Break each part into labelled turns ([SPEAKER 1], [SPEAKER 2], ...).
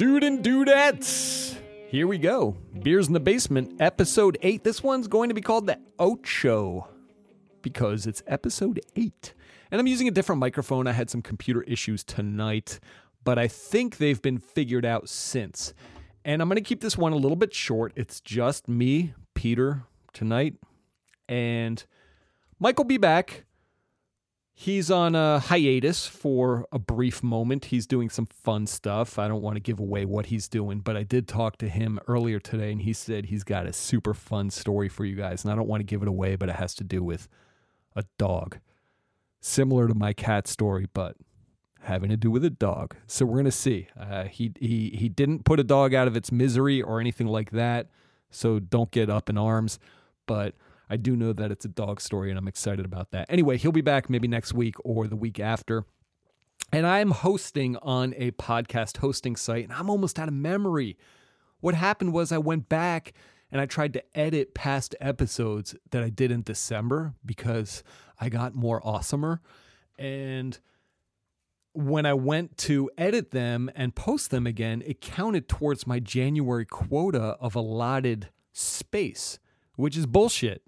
[SPEAKER 1] Dude and dudettes. Here we go. Beers in the Basement, episode 8. This one's going to be called the Ocho because it's episode 8. And I'm using a different microphone. I had some computer issues tonight, but I think they've been figured out since. And I'm going to keep this one a little bit short. It's just me, Peter, tonight. And Mike will be back. He's on a hiatus for a brief moment. He's doing some fun stuff. I don't want to give away what he's doing, but I did talk to him earlier today and he said he's got a super fun story for you guys. And I don't want to give it away, but it has to do with a dog. Similar to my cat story, but having to do with a dog. So we're gonna see. Uh, he he he didn't put a dog out of its misery or anything like that. So don't get up in arms. But I do know that it's a dog story, and I'm excited about that. Anyway, he'll be back maybe next week or the week after. And I'm hosting on a podcast hosting site, and I'm almost out of memory. What happened was I went back and I tried to edit past episodes that I did in December because I got more awesomer. And when I went to edit them and post them again, it counted towards my January quota of allotted space, which is bullshit.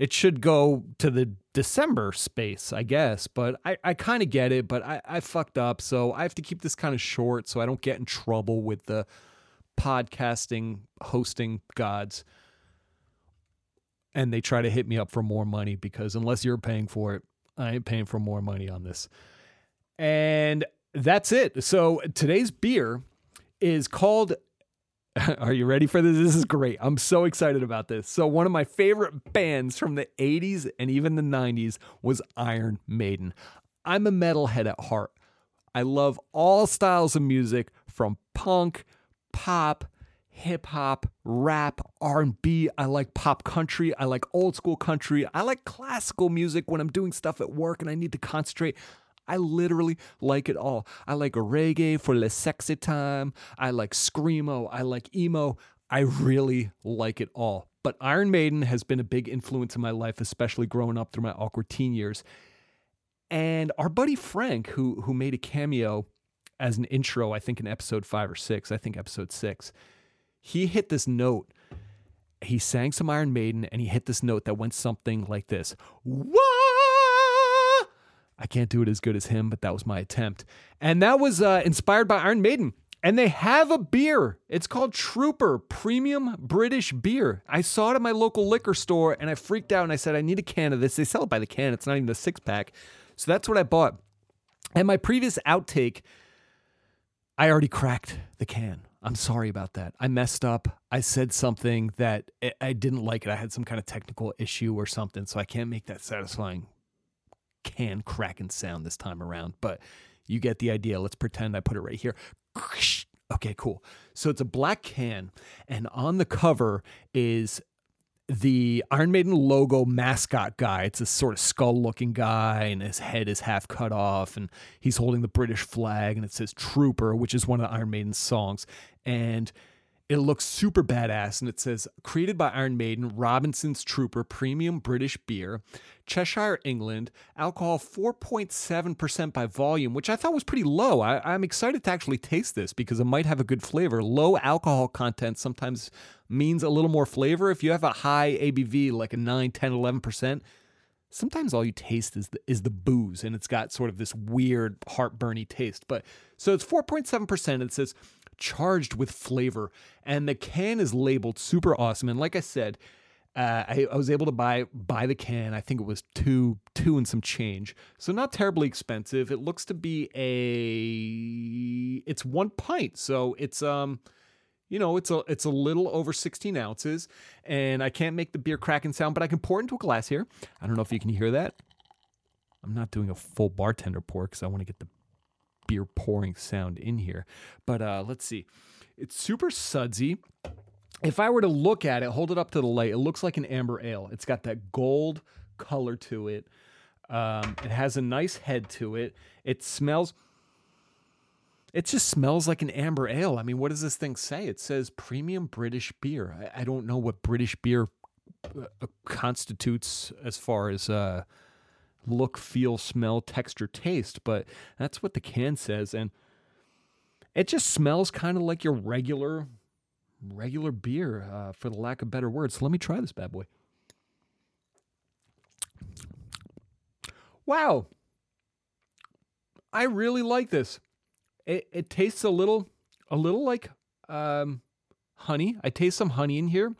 [SPEAKER 1] It should go to the December space, I guess, but I, I kind of get it, but I, I fucked up. So I have to keep this kind of short so I don't get in trouble with the podcasting hosting gods. And they try to hit me up for more money because unless you're paying for it, I ain't paying for more money on this. And that's it. So today's beer is called. Are you ready for this? This is great. I'm so excited about this. So, one of my favorite bands from the 80s and even the 90s was Iron Maiden. I'm a metalhead at heart. I love all styles of music from punk, pop, hip hop, rap, R&B. I like pop country. I like old school country. I like classical music when I'm doing stuff at work and I need to concentrate. I literally like it all. I like reggae for the sexy time. I like screamo. I like emo. I really like it all. But Iron Maiden has been a big influence in my life, especially growing up through my awkward teen years. And our buddy Frank, who who made a cameo as an intro, I think in episode five or six, I think episode six, he hit this note. He sang some Iron Maiden and he hit this note that went something like this. What? I can't do it as good as him, but that was my attempt. And that was uh, inspired by Iron Maiden. And they have a beer. It's called Trooper Premium British Beer. I saw it at my local liquor store and I freaked out and I said, I need a can of this. They sell it by the can, it's not even a six pack. So that's what I bought. And my previous outtake, I already cracked the can. I'm sorry about that. I messed up. I said something that I didn't like it. I had some kind of technical issue or something, so I can't make that satisfying can cracking sound this time around, but you get the idea. Let's pretend I put it right here. Okay, cool. So it's a black can, and on the cover is the Iron Maiden logo mascot guy. It's a sort of skull looking guy, and his head is half cut off, and he's holding the British flag, and it says Trooper, which is one of the Iron Maiden songs. And it looks super badass and it says created by Iron Maiden, Robinson's Trooper Premium British Beer, Cheshire, England, alcohol 4.7% by volume, which I thought was pretty low. I, am excited to actually taste this because it might have a good flavor. Low alcohol content sometimes means a little more flavor. If you have a high ABV, like a 9, 10, 11%, sometimes all you taste is the, is the booze and it's got sort of this weird heartburny taste. But so it's 4.7%. It says charged with flavor, and the can is labeled super awesome. And like I said, uh, I, I, was able to buy buy the can. I think it was two two and some change, so not terribly expensive. It looks to be a it's one pint, so it's um you know it's a it's a little over 16 ounces, and I can't make the beer cracking sound, but I can pour it into a glass here. I don't know if you can hear that. I'm not doing a full bartender pour because I want to get the beer pouring sound in here. But uh, let's see. It's super sudsy. If I were to look at it, hold it up to the light, it looks like an amber ale. It's got that gold color to it. Um, it has a nice head to it. It smells. It just smells like an amber ale. I mean, what does this thing say? It says premium British beer. I, I don't know what British beer uh, constitutes as far as uh, look, feel, smell, texture, taste, but that's what the can says. And it just smells kind of like your regular regular beer, uh, for the lack of better words. So let me try this bad boy. Wow. I really like this. It, it tastes a little a little like um, honey. I taste some honey in here.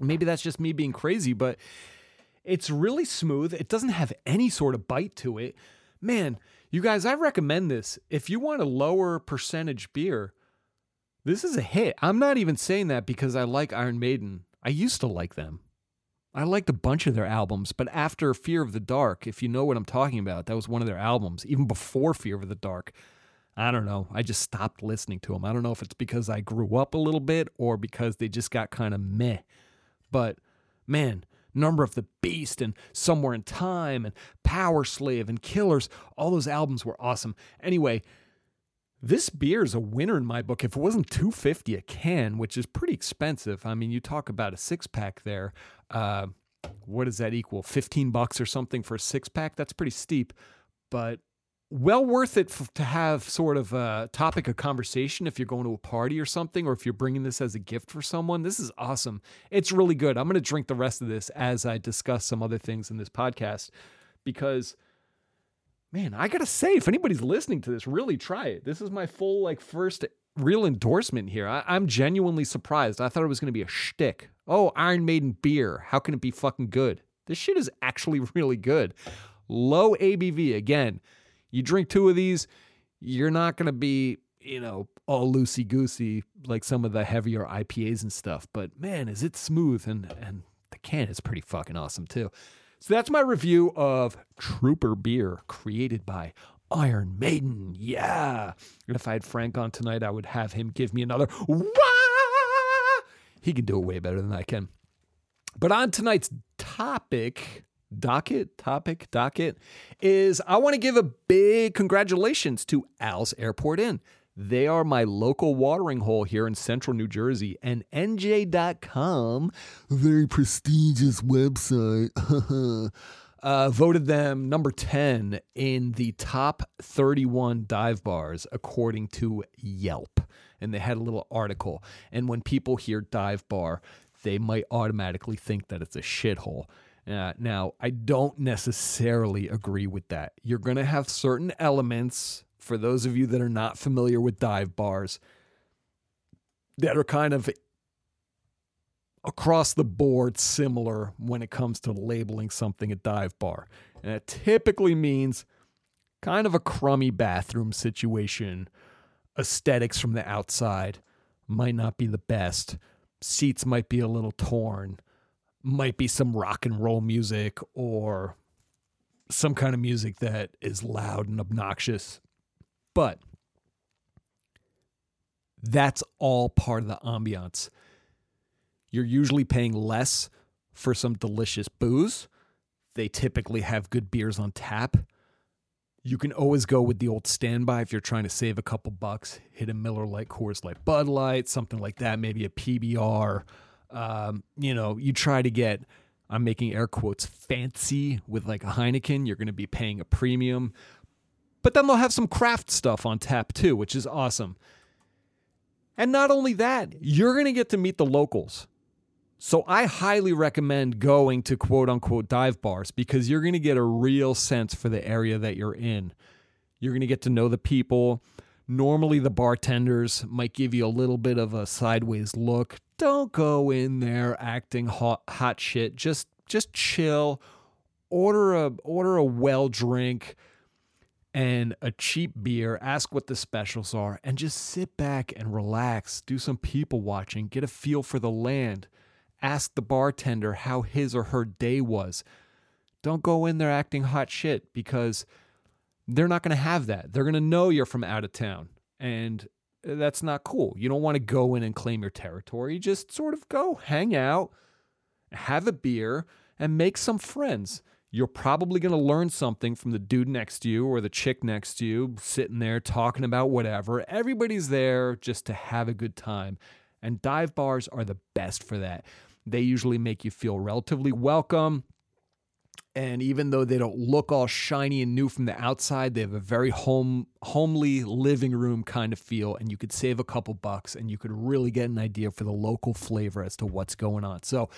[SPEAKER 1] Maybe that's just me being crazy, but it's really smooth. It doesn't have any sort of bite to it. Man, you guys, I recommend this. If you want a lower percentage beer, this is a hit. I'm not even saying that because I like Iron Maiden. I used to like them. I liked a bunch of their albums, but after Fear of the Dark, if you know what I'm talking about, that was one of their albums, even before Fear of the Dark. I don't know. I just stopped listening to them. I don't know if it's because I grew up a little bit or because they just got kind of meh. But man, Number of the Beast and Somewhere in Time and Powerslave and Killers, all those albums were awesome. Anyway, this beer is a winner in my book. If it wasn't 250 a can, which is pretty expensive. I mean, you talk about a six pack there. Uh, what does that equal? 15 bucks or something for a six pack? That's pretty steep. But well worth it f- to have sort of a topic of conversation if you're going to a party or something, or if you're bringing this as a gift for someone. This is awesome. It's really good. I'm going to drink the rest of this as I discuss some other things in this podcast because, man, I got to say, if anybody's listening to this, really try it. This is my full, like, first real endorsement here. I- I'm genuinely surprised. I thought it was going to be a shtick. Oh, Iron Maiden beer. How can it be fucking good? This shit is actually really good. Low ABV again you drink two of these, you're not going to be, you know, all loosey goosey like some of the heavier IPAs and stuff. But man, is it smooth and and the can is pretty fucking awesome too. So that's my review of Trooper Beer, created by Iron Maiden. Yeah. And if I had Frank on tonight, I would have him give me another. Wah! He can do it way better than I can. But on tonight's topic, docket, topic, docket, is I want to give a big congratulations to Al's Airport Inn. They are my local watering hole here in central New Jersey, and NJ.com, very prestigious website, uh, voted them number 10 in the top 31 dive bars according to Yelp. And they had a little article. And when people hear dive bar, they might automatically think that it's a shithole. Uh, now, I don't necessarily agree with that. You're going to have certain elements, for those of you that are not familiar with dive bars, that are kind of across the board similar when it comes to labeling something a dive bar. And it typically means kind of a crummy bathroom situation. Aesthetics from the outside might not be the best. Seats might be a little torn might be some rock and roll music or some kind of music that is loud and obnoxious. But that's all part of the ambiance. You're usually paying less for some delicious booze. They typically have good beers on tap. You can always go with the old standby if you're trying to save a couple bucks. Hit a Miller Lite, Coors Light, Bud Light, something like that. Maybe a PBR um, you know, you try to get, I'm making air quotes, fancy with like a Heineken, you're going to be paying a premium. But then they'll have some craft stuff on tap too, which is awesome. And not only that, you're going to get to meet the locals. So I highly recommend going to quote unquote dive bars because you're going to get a real sense for the area that you're in. You're going to get to know the people. Normally, the bartenders might give you a little bit of a sideways look. Don't go in there acting hot, hot shit. Just just chill. Order a order a well drink and a cheap beer. Ask what the specials are, and just sit back and relax. Do some people watching. Get a feel for the land. Ask the bartender how his or her day was. Don't go in there acting hot shit because they're not going to have that. They're going to know you're from out of town. And that's not cool. You don't want to go in and claim your territory. Just sort of go hang out, have a beer, and make some friends. You're probably going to learn something from the dude next to you or the chick next to you, sitting there talking about whatever. Everybody's there just to have a good time. And dive bars are the best for that. They usually make you feel relatively welcome And even though they don't look all shiny and new from the outside, they have a very home homely living room kind of feel and you could save a couple bucks and you could really get an idea for the local flavor as to what's going on. So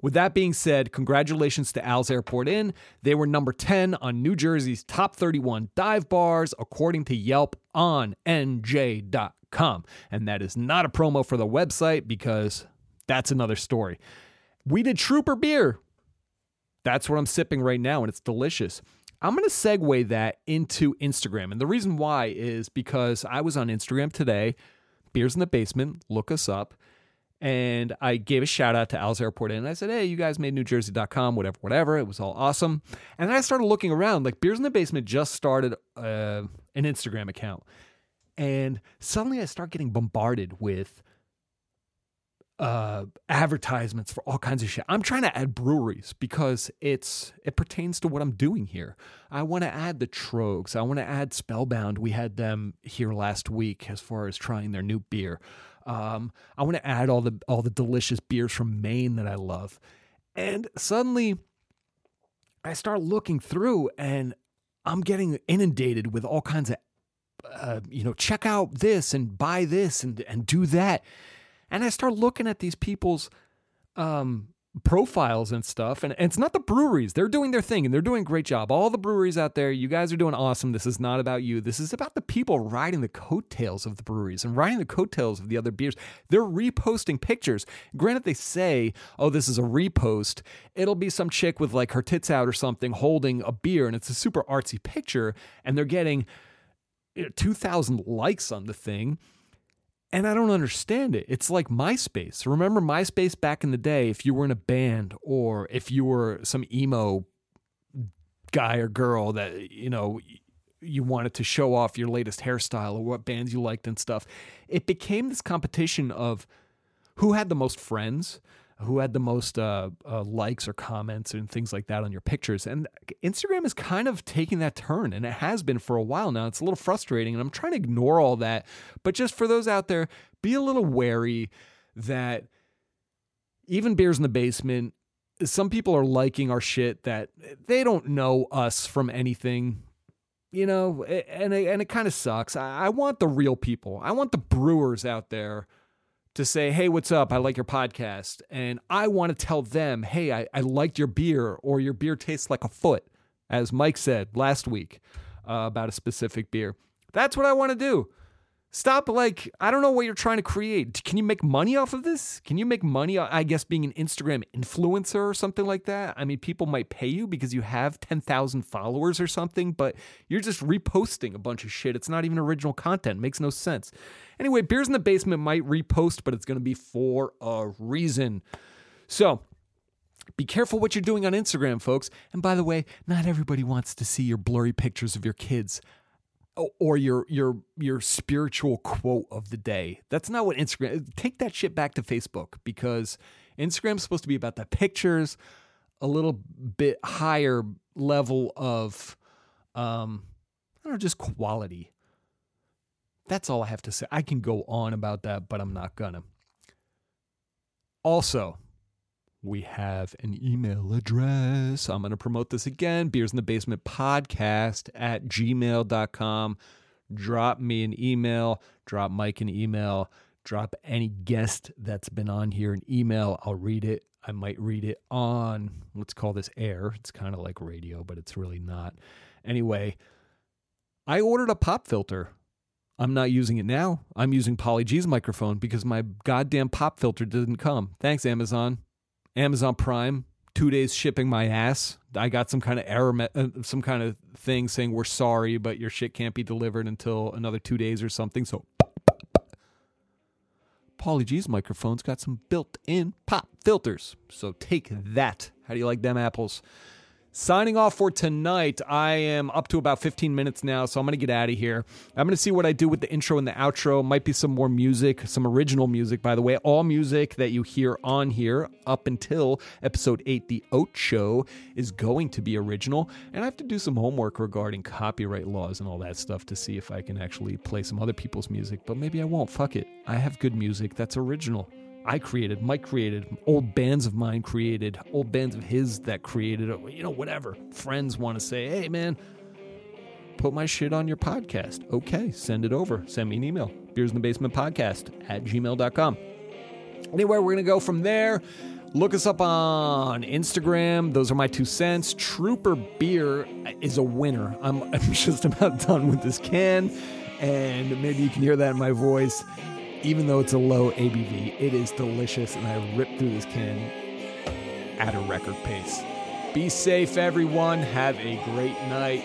[SPEAKER 1] with that being said, congratulations to Al's Airport Inn. They were number 10 on New Jersey's top 31 dive bars, according to Yelp on NJ.com. And that is not a promo for the website because that's another story. We did Trooper Beer. That's what I'm sipping right now, and it's delicious. I'm going to segue that into Instagram. And the reason why is because I was on Instagram today, Beers in the Basement, look us up and I gave a shout out to Al's Airport Inn. And I said, hey, you guys made NewJersey.com, whatever, whatever. It was all awesome. And then I started looking around. Like Beers in the Basement just started uh, an Instagram account. And suddenly I start getting bombarded with uh, advertisements for all kinds of shit. I'm trying to add breweries because it's it pertains to what I'm doing here. I want to add the Trogs. I want to add Spellbound. We had them here last week as far as trying their new beer. Um, I want to add all the all the delicious beers from Maine that I love. And suddenly I start looking through and I'm getting inundated with all kinds of uh, you know, check out this and buy this and and do that. And I start looking at these people's um profiles and stuff. And, and, it's not the breweries. They're doing their thing and they're doing a great job. All the breweries out there, you guys are doing awesome. This is not about you. This is about the people riding the coattails of the breweries and riding the coattails of the other beers. They're reposting pictures. Granted, they say, oh, this is a repost. It'll be some chick with like her tits out or something holding a beer and it's a super artsy picture and they're getting 2,000 likes on the thing and I don't understand it. It's like MySpace. Remember MySpace back in the day? If you were in a band or if you were some emo guy or girl that, you know, you wanted to show off your latest hairstyle or what bands you liked and stuff, it became this competition of who had the most friends who had the most uh, uh, likes or comments and things like that on your pictures. And Instagram is kind of taking that turn, and it has been for a while now. It's a little frustrating, and I'm trying to ignore all that. But just for those out there, be a little wary that even beers in the basement. Some people are liking our shit that they don't know us from anything you know, and it, and it kind of sucks. I, want the real people. I want the brewers out there to say, hey, what's up? I like your podcast. And I want to tell them, hey, I, I liked your beer, or your beer tastes like a foot, as Mike said last week uh, about a specific beer. That's what I want to do. Stop, like, I don't know what you're trying to create. Can you make money off of this? Can you make money, uh, I guess, being an Instagram influencer or something like that? I mean, people might pay you because you have 10,000 followers or something, but you're just reposting a bunch of shit. It's not even original content. It makes no sense. Anyway, Beers in the Basement might repost, but it's going to be for a reason. So, be careful what you're doing on Instagram, folks. And by the way, not everybody wants to see your blurry pictures of your kids or your your your spiritual quote of the day. That's not what Instagram. Take that shit back to Facebook because Instagram's supposed to be about the pictures, a little bit higher level of um I don't know, just quality. That's all I have to say. I can go on about that, but I'm not gonna. Also, we have an email address. I'm going to promote this again Beers in the Basement podcast at gmail.com. Drop me an email, drop Mike an email, drop any guest that's been on here an email. I'll read it. I might read it on, let's call this air. It's kind of like radio, but it's really not. Anyway, I ordered a pop filter. I'm not using it now. I'm using Polly G's microphone because my goddamn pop filter didn't come. Thanks, Amazon. Amazon Prime, two days shipping my ass. I got some kind of error, uh, some kind of thing saying we're sorry, but your shit can't be delivered until another two days or something. So, Pauly G's microphone's got some built-in pop filters. So take that. How do you like them apples? Signing off for tonight. I am up to about 15 minutes now, so I'm going to get out of here. I'm going to see what I do with the intro and the outro. Might be some more music, some original music, by the way. All music that you hear on here up until episode 8, The Ocho, is going to be original. And I have to do some homework regarding copyright laws and all that stuff to see if I can actually play some other people's music. But maybe I won't. Fuck it. I have good music that's original. I created, Mike created, old bands of mine created, old bands of his that created, you know, whatever. Friends want to say, hey, man, put my shit on your podcast. Okay, send it over. Send me an email. Beers in the Basement Podcast at gmail.com. Anyway, we're going to go from there. Look us up on Instagram. Those are my two cents. Trooper Beer is a winner. I'm, I'm just about done with this can, and maybe you can hear that in my voice even though it's a low ABV, it is delicious, and I ripped through this can at a record pace. Be safe, everyone. Have a great night.